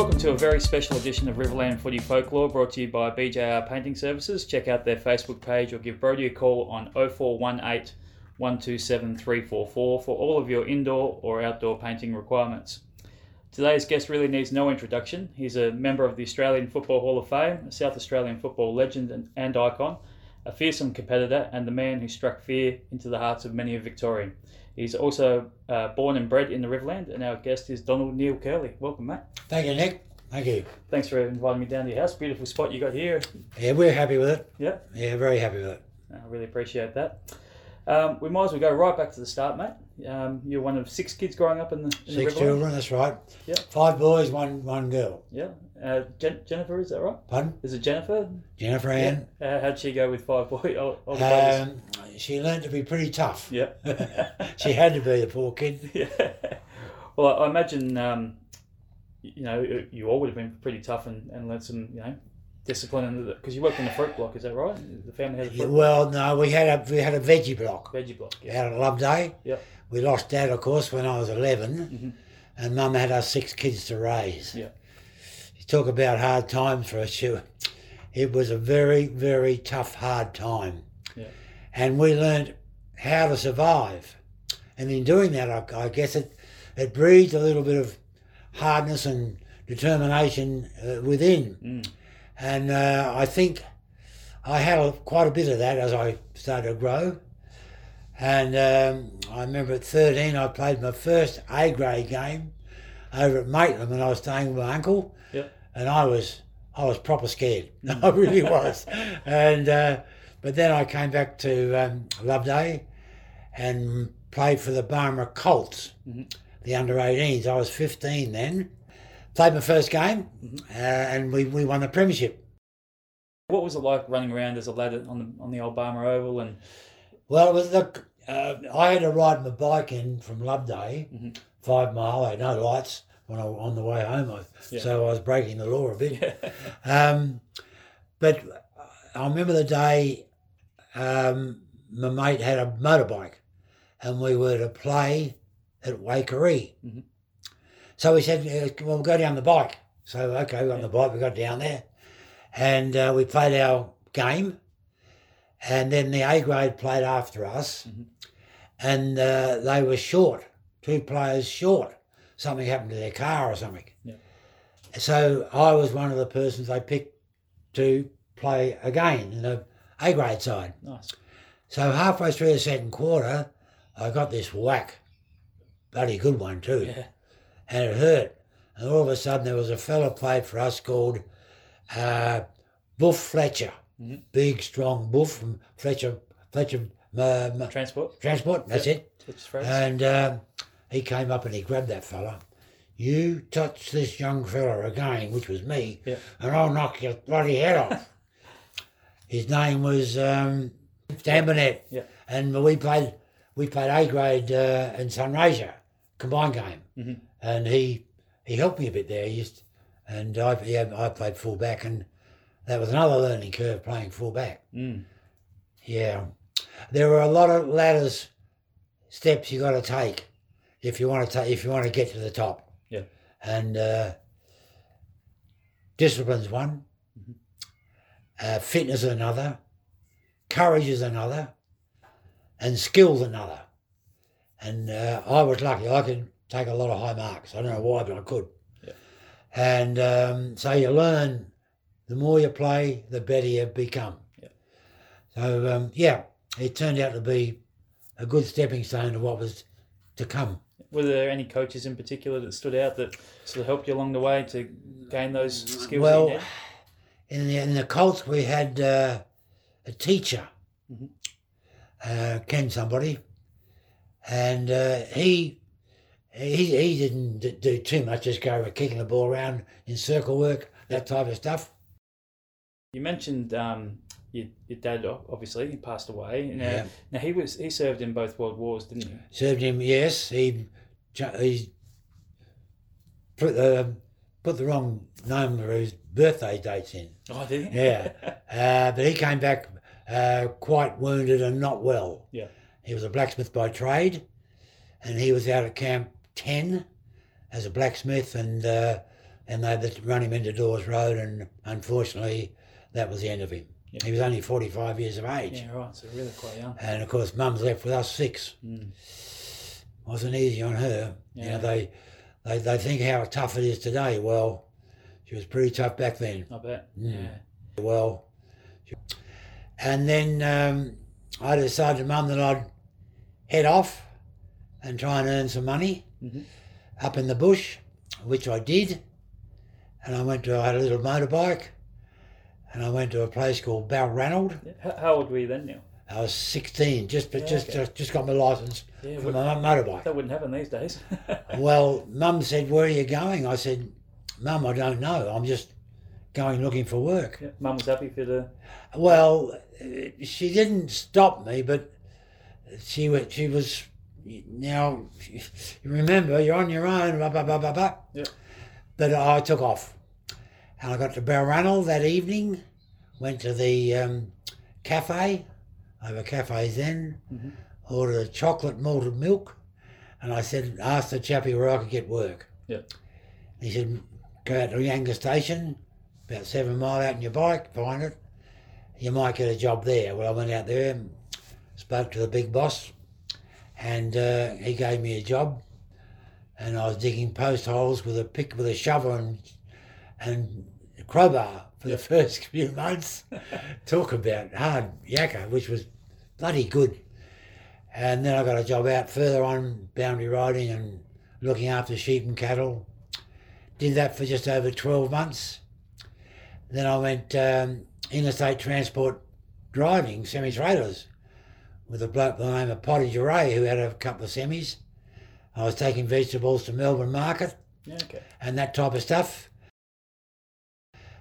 Welcome to a very special edition of Riverland Footy Folklore brought to you by BJR Painting Services. Check out their Facebook page or give Brody a call on 0418 127 344 for all of your indoor or outdoor painting requirements. Today's guest really needs no introduction. He's a member of the Australian Football Hall of Fame, a South Australian football legend and, and icon, a fearsome competitor, and the man who struck fear into the hearts of many a Victorian. He's also uh, born and bred in the Riverland, and our guest is Donald Neil Kerley. Welcome, Matt. Thank you, Nick. Thank you. Thanks for inviting me down to your house. Beautiful spot you got here. Yeah, we're happy with it. Yeah, Yeah, very happy with it. I really appreciate that. Um, we might as well go right back to the start, mate. Um, you're one of six kids growing up in the, in the Six Riverland. children, that's right. Yeah. Five boys, one one girl. Yeah. Uh, Jen- Jennifer, is that right? Pardon? Is it Jennifer? Jennifer Ann. Uh, how'd she go with five boys? older brothers? Um, she learned to be pretty tough. Yeah. she had to be the poor kid. yeah. Well, I imagine um, you know you all would have been pretty tough and, and learned some you know discipline because you worked in the fruit block. Is that right? The family had a Yeah, fruit well, no, we had a we had a veggie block veggie block. Yeah. out at Loveday. Yep. We lost dad, of course, when I was 11 Mhm. and mum had us six kids to raise. Yeah. You talk about hard times for us. It was a very, very tough, hard time. Yeah. And we learned how to survive. And in doing that, I, I guess it, it breeds a little bit of hardness and determination uh, within. Mm. And uh, I think I had a, quite a bit of that as I started to grow. And um, I remember at 13, I played my first A grade game over at Maitland when I was staying with my uncle. Yep. And I was I was proper scared. I really was. And uh, but then I came back to um, Loveday and played for the Barmera Colts, Mhm. the under 18s. I was 15 then. Played my first game, uh, and we, we won the premiership. What was it like running around as a lad on the on the old Barmer Oval and Well, it was the uh, I had to ride my bike in from Loveday, Mhm. five mile. I had no lights when I on the way home, I, Yeah. so I was breaking the law a bit. Um, but I remember the day um, my mate had a motorbike, and we were to play at Waikerie. Mhm. So we said, "Uh, "Well, we'll go down the bike." So okay, we got on the bike. We got down there, and uh, we played our game, and then the A grade played after us, Mhm. and uh, they were short, two players short. Something happened to their car or something. Yeah. So I was one of the persons they picked to play again in the A grade side. Nice. So halfway through the second quarter, I got this whack, bloody good one too, Yeah. and it hurt. And all of a sudden, there was a fella played for us called uh, Buff Fletcher, Mhm. big strong Buff from Fletcher Fletcher uh, m- Transport. Transport. That's it. His phrase. And uh, he came up and he grabbed that fella. You touch this young fella again, which was me, Yeah. and I'll knock your bloody head off. His name was um. Yeah. And we played we played A grade uh, in Sunraysia combined game, Mhm. and he he helped me a bit there. He used, and I yeah, I played full back, and that was another learning curve playing full back. Mm. Yeah, there were a lot of ladders, steps you got to take if you want to take if you want to get to the top. Yeah. and uh, discipline's one, Mhm. uh, fitness is another, courage is another, and skill's another. And uh, I was lucky; I could take a lot of high marks. I don't know why, but I could. Yeah. And um, so you learn. The more you play, the better you become. Yeah. So um, yeah, it turned out to be a good stepping stone to what was to come. Were there any coaches in particular that stood out that sort of helped you along the way to gain those skills? Well, that you need? in the in the Colts we had uh, a teacher, Mhm. uh, Ken somebody, and uh, he he he didn't do too much, just go kicking the ball around in circle work, that type of stuff. You mentioned um, your, your dad, obviously, he passed away. Now, Yeah. now he was he served in both world wars, didn't he? Served him, yes. He he put the put the wrong name of his birthday dates in. Oh, did he? Yeah. Uh, but he came back uh, quite wounded and not well. Yeah. He was a blacksmith by trade, and he was out at Camp 10 as a blacksmith, and uh, and they had to run him into Daws Road, and unfortunately, that was the end of him. Yeah. He was only 45 years of age. Yeah, right. So really quite young. And of course, Mum's left with us six. Mm. Wasn't easy on her. You Yeah. know, they, they they think how tough it is today. Well, she was pretty tough back then. I bet. Mm. Yeah. Well, and then um, I decided to Mum that I'd head off and try and earn some money Mhm. up in the bush, which I did. And I went to I had a little motorbike, and I went to a place called Balranald. How, how old were you then, Neil? I was 16, just but Yeah, just, okay. just just got my license Yeah, for my motorbike. that wouldn't happen these days. Well, Mum said, "Where are you going?" I said, "Mum, I don't know. I'm just going looking for work." yeah. Mum was happy for the. Well, she didn't stop me, but she wa- she was now. You remember, you're on your own. Blah, blah, blah, blah, blah. Yeah. But I took off, and I got to Balranald that evening. Went to the um, cafe. Over cafes then. Mhm. Ordered a chocolate malted milk, and I said, asked the chappie where I could get work. Yeah. He said, go out to Yanga Station, about seven mile out on your bike, find it. You might get a job there. Well, I went out there and spoke to the big boss, and uh, he gave me a job. And I was digging post holes with a pick, with a shovel and and crowbar for the first few months. Talk about hard yakka, which was bloody good. And then I got a job out further on, boundary riding and looking after sheep and cattle. Did that for just over 12 months. Then I went um, interstate transport driving, semi trailers, with a bloke by the name of Potty Ray who had a couple of semis. I was taking vegetables to Melbourne Market Yeah, okay. and that type of stuff.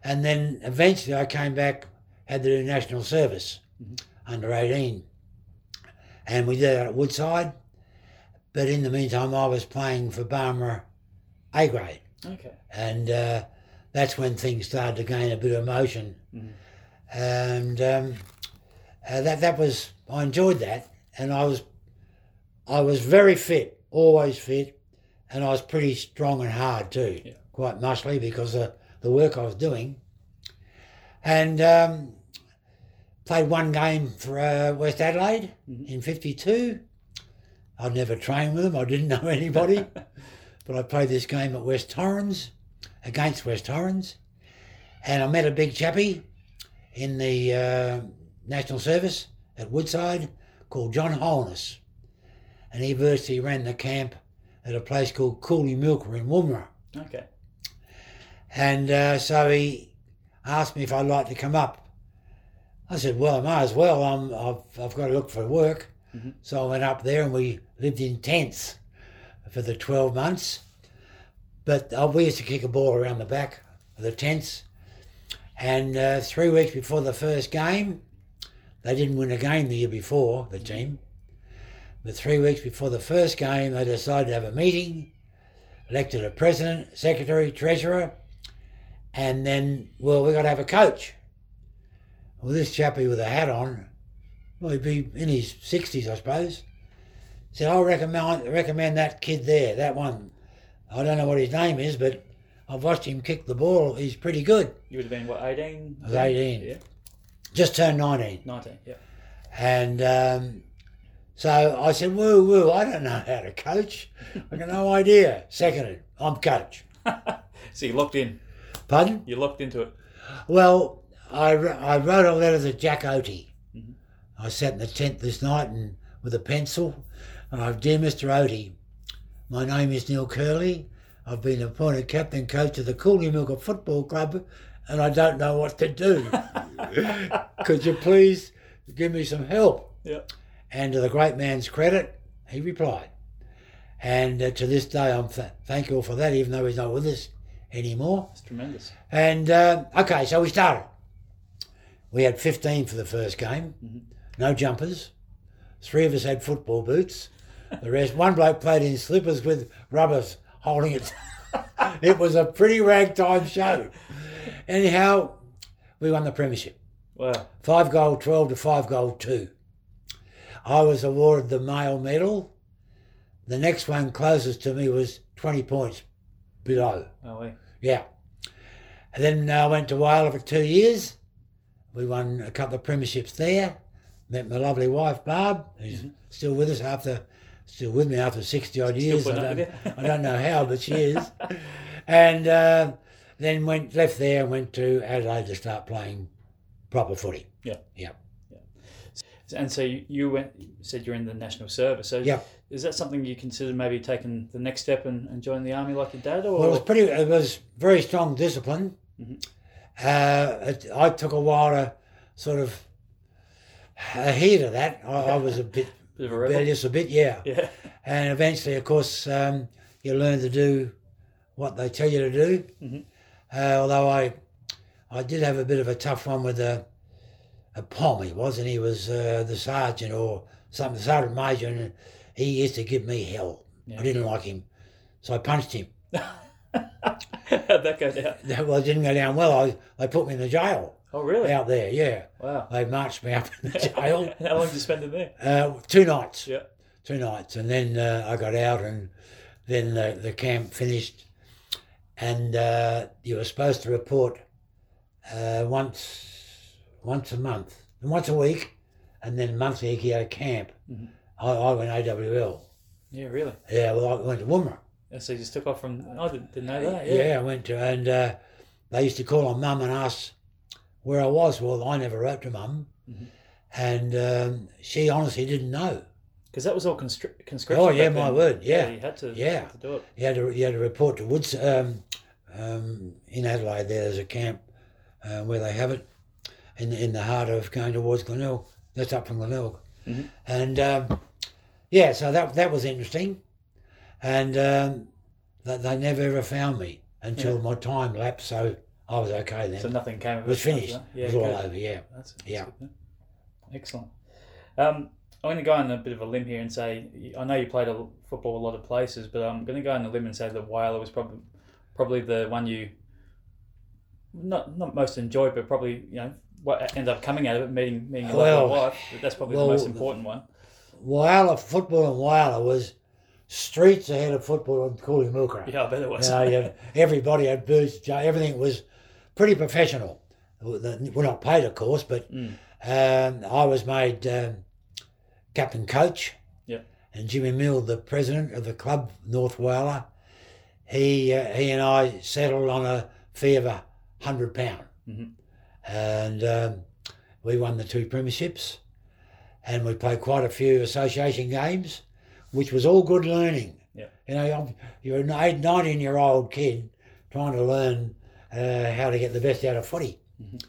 And then eventually I came back, had to do national service Mhm. under 18. And we did that at Woodside. But in the meantime, I was playing for Barmera A grade. Okay. And uh, that's when things started to gain a bit of motion. Mhm. And um, uh, that, that was, I enjoyed that. And I was, I was very fit, always fit. And I was pretty strong and hard too Yeah. quite muscly because of the work I was doing. And um, played one game for uh, West Adelaide Mhm. in 52. I'd never trained with them, I didn't know anybody. but I played this game at West Torrens against West Torrens. And I met a big chappie in the uh, National Service at Woodside called John Holness. And he virtually ran the camp at a place called Koolymilka in Woomera. Okay. And uh, so he asked me if I'd like to come up. I said, well, I might as well. I'm, I've, I've got to look for work. Mhm. So I went up there and we lived in tents for the 12 months. But uh, we used to kick a ball around the back of the tents. And uh, three weeks before the first game, they didn't win a game the year before, the team. But three weeks before the first game, they decided to have a meeting, elected a president, secretary, treasurer, and then, well, we got to have a coach. Well, this chappie with a hat on, well, he'd be in his 60s, I suppose, said, I recommend, recommend that kid there, that one. I don't know what his name is, but I've watched him kick the ball. He's pretty good. You would have been what, eighteen? I was 18. Yeah. Just turned 19. Nineteen. Yeah. And um, so I said, woo, woo, I don't know how to coach. I got no idea. Seconded, I'm coach. So you locked in. Pardon? You locked into it. Well, I, I wrote a letter to Jack Oatey. Mhm. I sat in the tent this night and with a pencil, and I've, dear Mr. Oatey, my name is Neil Kerley. I've been appointed captain coach of the Koolymilka Football Club, and I don't know what to do. Could you please give me some help? Yeah. And to the great man's credit, he replied. And uh, to this day, I'm th- thankful for that, even though he's not with us anymore. It's tremendous. And uh, okay, so we started. We had 15 for the first game, Mhm. no jumpers. Three of us had football boots. The rest, one bloke played in slippers with rubbers holding it. it was a pretty ragtime show. Anyhow, we won the premiership. Wow. Five goal 12 to five goal 2. I was awarded the male medal. The next one closest to me was 20 points below. Oh, wait. Yeah. And then I went to Wales for two years. We won a couple of premierships there. Met my lovely wife, Barb, who's still with us after, still with me after 60 odd years. I don't, I don't know how, but she is. and uh, then went left there and went to Adelaide to start playing proper footy. Yeah. Yeah. And so you, you went said you're in the national service. So Yeah. Is that something you consider maybe taking the next step and, and joining the army like your dad, or Well, it was pretty. It was very strong discipline. Uh, it, I took a while to sort of adhere to that. I, I was a bit bit a rebel? rebellious, a bit, yeah. Yeah. And eventually, of course, um, you learn to do what they tell you to do. Mhm. Uh, although I, I did have a bit of a tough one with a, a pom. He was, and he was uh, the sergeant or something, sergeant major, and he used to give me hell. Yeah. I didn't like him, so I punched him. How'd that go down? Well, it didn't go down well. I, they put me in the jail Oh, really? out there. Yeah, Wow. they marched me up in the jail. How long did you spend in there? Uh, two nights. Yeah. Two nights, and then uh, I got out, and then the, the camp finished, and uh, you were supposed to report uh, once once a month, once a week, and then monthly you had a camp. Mhm. I, I went AWL. Yeah, really. Yeah, well, I went to Woomera. And so you just took off from. I didn't, didn't know that. Yeah, Yeah. I went to, and uh, they used to call on mum and ask where I was. Well, I never wrote to mum, Mhm. and um, she honestly didn't know. Because that was all conscri- conscription. Oh, yeah, my then. word, yeah. You had to. Yeah. had to do it. You had to, you had to report to Woods um, um, in Adelaide. There, there's a camp uh, where they have it in the, in the heart of going towards Glenelg. That's up from Glenelg, Mhm. and um, yeah, so that that was interesting, and um, they, they never ever found me until Yeah. my time lapsed. So I was okay then. So nothing came of it was finished. that? Yeah. it was all good. over. Yeah. That's, that's Yeah. good. Excellent. Um, I'm going to go on a bit of a limb here and say I know you played a, football a lot of places, but I'm going to go on a limb and say that Whyalla was probably probably the one you not not most enjoyed, but probably you know what ended up coming out of it, meeting meeting your Well, lovely wife. That's probably well, the most important one. Whyalla football in Whyalla was streets ahead of football in Coolimilkara. Yeah, I bet it was. You know, you had, everybody had boots. Everything was pretty professional. We're not paid, of course, but Mm. um, I was made um, captain coach. Yep. And Jimmy Mill, the president of the club, North Whyalla, he uh, he and I settled on a fee of a hundred pound, Mhm. and um, we won the two premierships, and we played quite a few association games, which was all good learning. Yep. You know, you're an eight, 19 year old kid trying to learn uh, how to get the best out of footy. Mhm.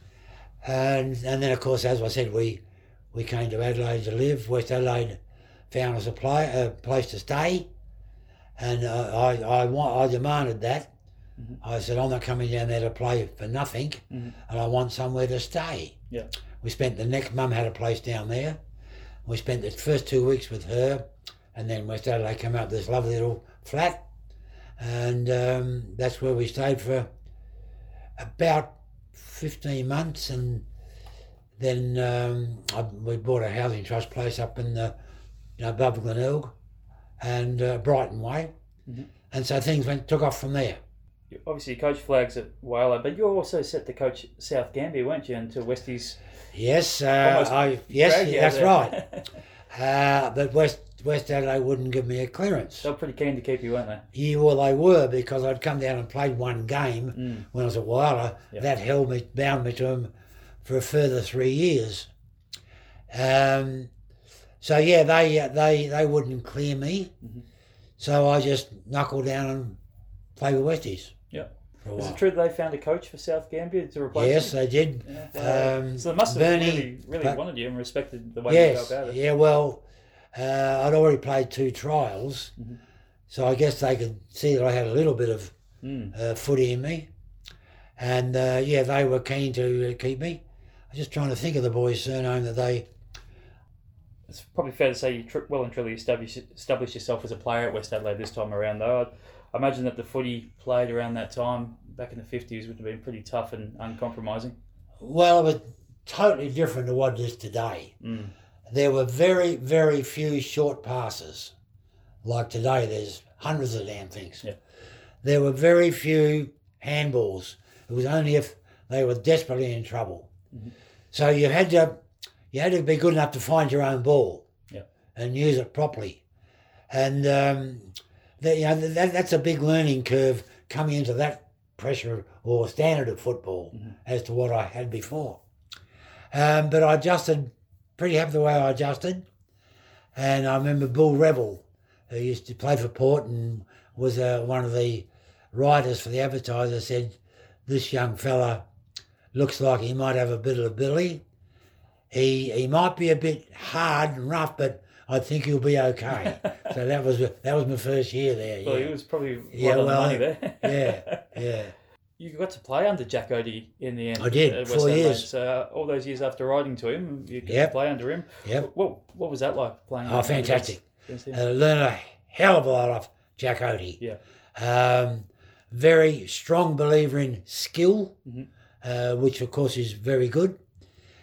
And and then of course, as I said, we we came to Adelaide to live. West Adelaide found us a, play, a place to stay, and uh, I I want I demanded that. Mhm. I said I'm not coming down there to play for nothing, Mhm. and I want somewhere to stay. Yeah. We spent the next mum had a place down there. We spent the first two weeks with her, and then West Adelaide came up this lovely little flat, and um, that's where we stayed for about 15 months and then um, I, we bought a housing trust place up in the you know above Glenelg and uh, Brighton way Mhm. and so things went took off from there Obviously, you coach flags at Whyalla, but you also set to coach South Gambier, weren't you? Until Westies. yes uh, I yes dragged you out that's there. right uh, but West West Adelaide wouldn't give me a clearance they were pretty keen to keep you, weren't they? yeah, well they were because I'd come down and played one game Mm. when I was at Whyalla, Yeah. that held me, bound me to them for a further three years. Um, so yeah, they uh, they they wouldn't clear me, Mhm. so I just knuckled down and played with Westies. Yeah. For a Is while. it true that they found a coach for South Gambier to replace you? Yes, you? they did. Yeah. Um, so they must have Bernie, really, really but- wanted you and respected the way you Yes, go about it. yeah. Well, uh, I'd already played two trials, Mhm. so I guess they could see that I had a little bit of Mm. uh, footy in me. And uh, yeah, they were keen to uh, keep me. I'm just trying to think of the boys' surname that they. It's probably fair to say you tr- well and truly established, established yourself as a player at West Adelaide this time around, though. I, imagine that the footy played around that time, back in the 50s, would have been pretty tough and uncompromising. Well, it was totally different to what it is today. Mm. There were very, very few short passes. Like today, there's hundreds of damn things. Yeah. There were very few handballs. It was only if they were desperately in trouble. So you had to you had to be good enough to find your own ball Yeah. and use it properly. And um, that, you know that, that's a big learning curve coming into that pressure or standard of football as to what I had before. Um, but I adjusted pretty happy the way I adjusted. And I remember Bull Rebel, who used to play for Port and was uh, one of the writers for the advertiser, said, This young fella looks like he might have a bit of ability. He he might be a bit hard and rough, but I think he'll be okay. so that was that was my first year there. Well, Yeah, he was probably Yeah, well, the money there. yeah, yeah. You got to play under Jack Oatey in the end. I did, four Adelaide. years. So uh, all those years after writing to him, you got Yep. to play under him. Yep. What what was that like playing? Oh, under- fantastic. him? Uh, learned a hell of a lot off Jack Oatey. yeah. Um, very strong believer in skill, Mhm. uh, which of course is very good.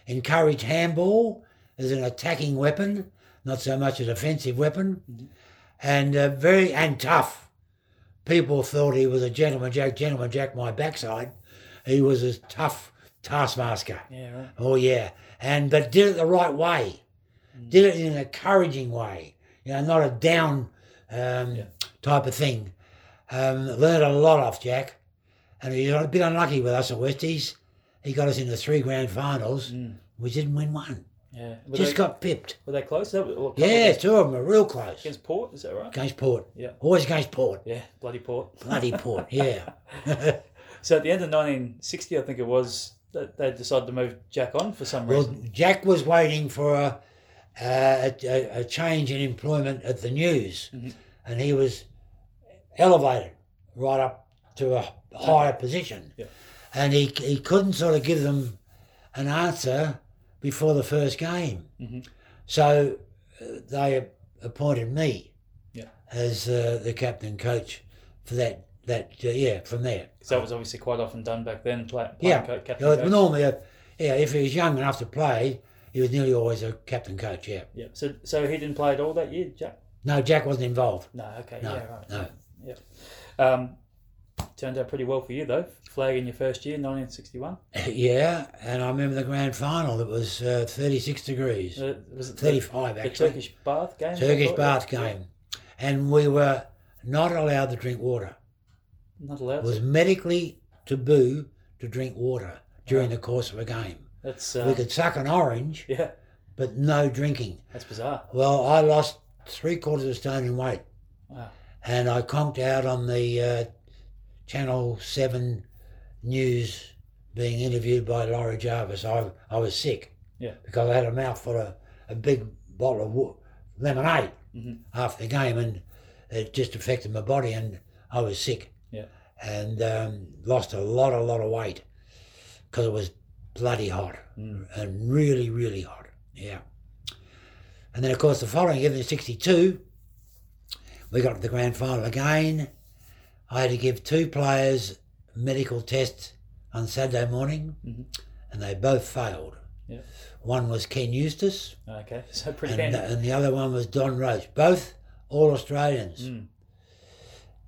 Encouraged handball as an attacking weapon, not so much a defensive weapon, and uh, very and tough. People thought he was a gentleman Jack, gentleman Jack, my backside. He was a tough taskmaster. Yeah. Right. Oh yeah, and but did it the right way. Did it in an encouraging way. You know, not a down um, Yeah. type of thing. Um, learned a lot off Jack, and he got a bit unlucky with us at Westies. He got us into three grand finals. We didn't win one. Yeah. Were Just they, got pipped. Were they close? That, couple Yeah, against, two of them are real close. against Port. Is that right? Against Port. Yeah. Always against Port. Yeah. Bloody Port. Bloody Port. Yeah. So at the end of 1960, I think it was, that they decided to move Jack on for some reason. Well. Jack was waiting for a, a, a, a change in employment at the news, Mhm. and he was elevated right up to a higher position. Yeah. And he, he couldn't sort of give them an answer before the first game. Mhm. So uh, they appointed me Yeah. as uh, the captain coach for that. That uh, yeah, from there. So that was obviously quite often done back then. Play, Yeah, co- captain coach. normally, uh, yeah, if he was young enough to play, he was nearly always a captain coach. Yeah. Yeah. So so he didn't play at all that year, Jack. No, Jack wasn't involved. No. Okay. No, yeah. Right. no. Yeah. Um, turned out pretty well for you though. Flag in your first year, 1961. yeah, and I remember the grand final. It was uh, 36 degrees, Uh, was it 35 the actually. Turkish bath game? Turkish bath Yeah. game, and we were not allowed to drink water. Not It allowed. was medically taboo to drink water during the course of a game. That's We uh, could suck an orange, yeah. but no drinking. That's bizarre. Well, I lost three quarters of a stone in weight. Wow. and I conked out on the uh, Channel 7 news being interviewed by Laurie Jarvis. I, I was sick Yeah. because I had a mouthful of a big bottle of lemonade Mhm. after the game and it just affected my body and I was sick. Yeah. And um, lost a lot, a lot of weight because it was bloody hot Mm. and really, really hot. Yeah. And then, of course, the following year, in '62, we got to the grand final again. I had to give two players medical tests on Saturday morning, Mhm. and they both failed. Yeah. One was Ken Eustace, Okay. So pretty and, and the other one was Don Roach. Both all Australians, Mm.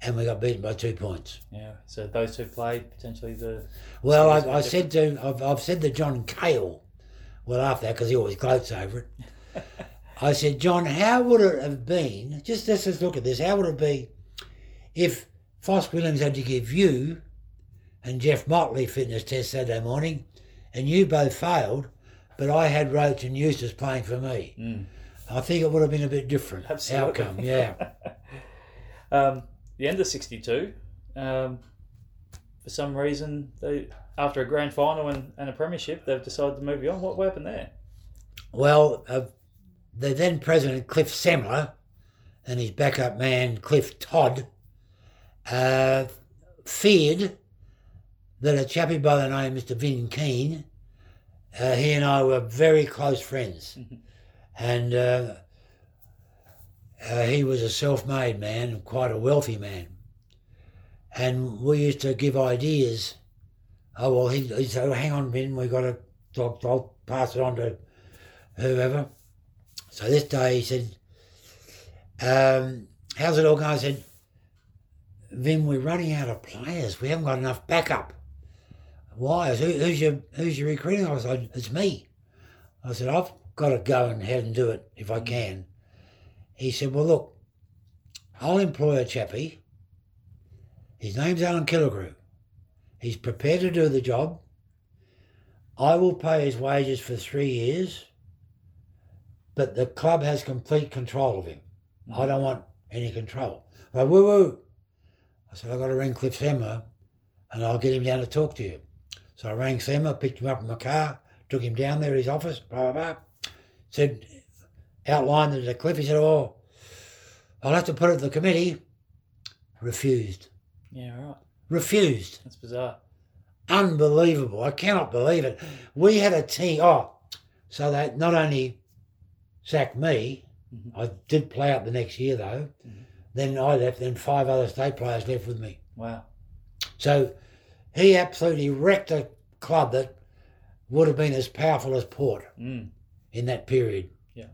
and we got beaten by two points. Yeah. So those two played potentially the. Well, It's a bit I, I said to I've, I've said to John Cale, well after that because he always gloats over it. I said, John, how would it have been? Just let's just look at this. How would it be if Fos Williams had to give you and Geof Motley fitness test Saturday morning, and you both failed, but I had Roach and Eustace playing for me. Mm. I think it would have been a bit different Absolutely. outcome. Yeah. Um, the end of '62. Um, for some reason, they after a grand final and, and a premiership, they've decided to move you on. What happened there? Well, uh, the then president Cliff Semler and his backup man Cliff Todd uh, feared that a chappie by the name of Mr. Vin Keane, uh, he and I were very close friends, and uh, uh, he was a self-made man, quite a wealthy man, and we used to give ideas. Oh well, he, he said, oh, "Hang on, Vin, we've got to. I'll, I'll pass it on to whoever. So this day he said, um, how's it all going? I said, Vin, we're running out of players. We haven't got enough backup. Why? Said, Who, who's your who's your recruiting? I said, it's me. I said, I've got to go and head and do it if I mm. can. He said, Well look, I'll employ a chappie. His name's Alan Killigrew. He's prepared to do the job. I will pay his wages for three years, but the club has complete control of him. I don't want any control. I woo woo. I said, I've got to ring Cliff Semler and I'll get him down to talk to you. So I rang Semler, picked him up in my car, took him down there his office, blah, blah, blah. Said, outlined it to Cliff. He said, Oh, I'll have to put it to the committee. Refused. Yeah, right. Refused. That's bizarre. Unbelievable. I cannot believe it. We had a team. Oh, so they not only sacked me, Mhm. I did play up the next year though. Mhm. Then I left, then five other state players left with me. Wow. So he absolutely wrecked a club that would have been as powerful as Port Mm. in that period. Yeah.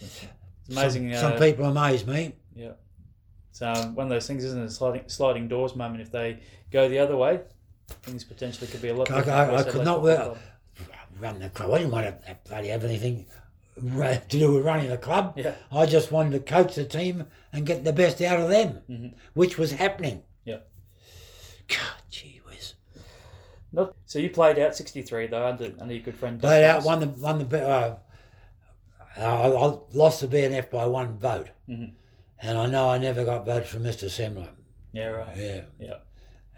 It's amazing. Some, uh, some people amaze me. Yeah. It's um, one of those things, isn't it? A sliding, sliding doors moment. If they go the other way, things potentially could be a lot. I- I- I could not work- Run the club. I didn't want to have- bloody have anything to do with running the club. Yeah. I just wanted to coach the team and get the best out of them, Mhm. which was happening. Yeah. God, gee whiz. Not, so you played out 63 though under under your good friend. Played out, Ross. won the won the. Uh, I, I lost the BNF by one vote, Mhm. and I know I never got votes from Mr. Semler. Yeah, right. Yeah, Yeah.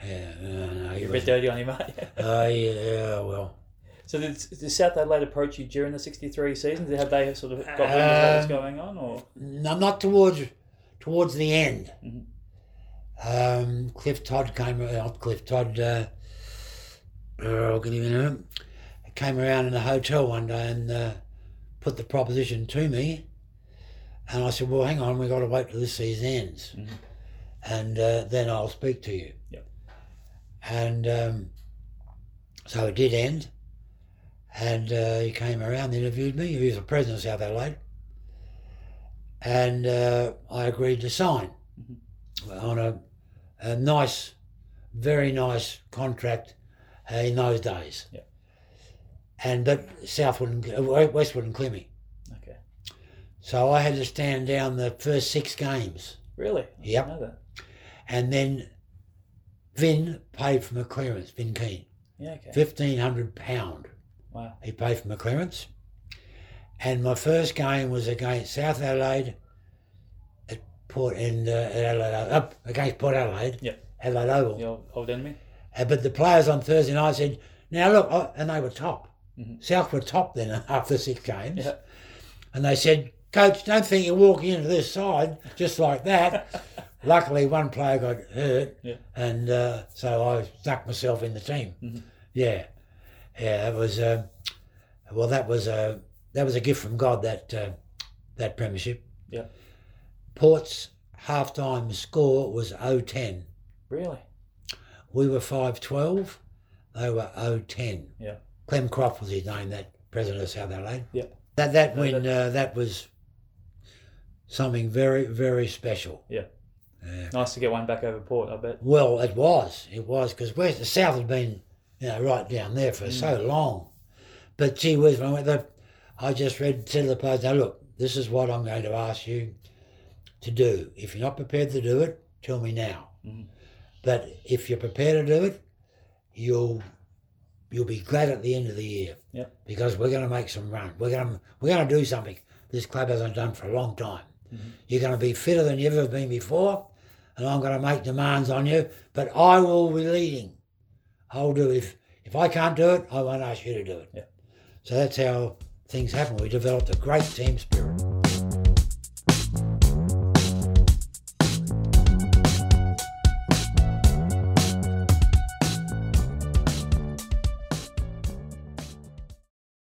yeah. No, no, he You're a was, bit dirty on your mate. uh, yeah, well. so did, did South Adelaide approach you during the 63 season? Did have they sort of got wind of what was Um, going on, or No, not towards towards the end. Mhm. Um, Cliff Todd came. uh, Not Cliff Todd. Uh, uh, I'll get him in a minute. Came around in a hotel one day and uh, put the proposition to me, and I said, "Well, hang on, we've got to wait till this season ends, Mhm. and uh, then I'll speak to you." Yep. And um, so it did end, and uh, he came around, interviewed me. He was the president of South Adelaide, and uh, I agreed to sign on a, a nice, very nice contract in those days. Yep. And but Southwood and uh, Westwood and Clemmy. okay, So I had to stand down the first six games, really? I Yep. and then Vin paid for my clearance. Vin Keen, Yeah, okay. fifteen hundred pound. Wow. He paid for my clearance. And my first game was against South Adelaide at Port and uh, Adelaide, up against Port Adelaide. Yep. Adelaide Oval. The old, old enemy. Uh, but the players on Thursday night said, "Now look," and they were top. Mhm. South were top then after six games, Yeah. and they said, "Coach, don't think you're walking into this side just like that." Luckily, one player got hurt, Yeah. and uh, so I stuck myself in the team. Mhm. Yeah, yeah, that was uh, well, that was a that was a gift from God that uh, that premiership. Yeah. Port's half-time score was 0-10. Really? We were 5-12. They were 0-10. Yeah. Clem Croft was his name, that president of South Adelaide. Yeah. That that No, win, uh, that was something very, very special. Yeah. Nice to get one back over Port. I bet. Well, it was. It was because the South had been, you know, right down there for so long. But gee whiz, when I went there, I just read said to the players, "Now look, this is what I'm going to ask you to do. If you're not prepared to do it, tell me now. Mhm. But if you're prepared to do it, you'll you'll be glad at the end of the year. Yep. Because we're going to make some run. We're going to we're going to do something this club hasn't done for a long time. Mhm. You're going to be fitter than you've ever been before, and I'm going to make demands on you. But I will be leading. I'll do it. If if I can't do it, I won't ask you to do it. Yeah. So that's how things happen. We developed a great team spirit.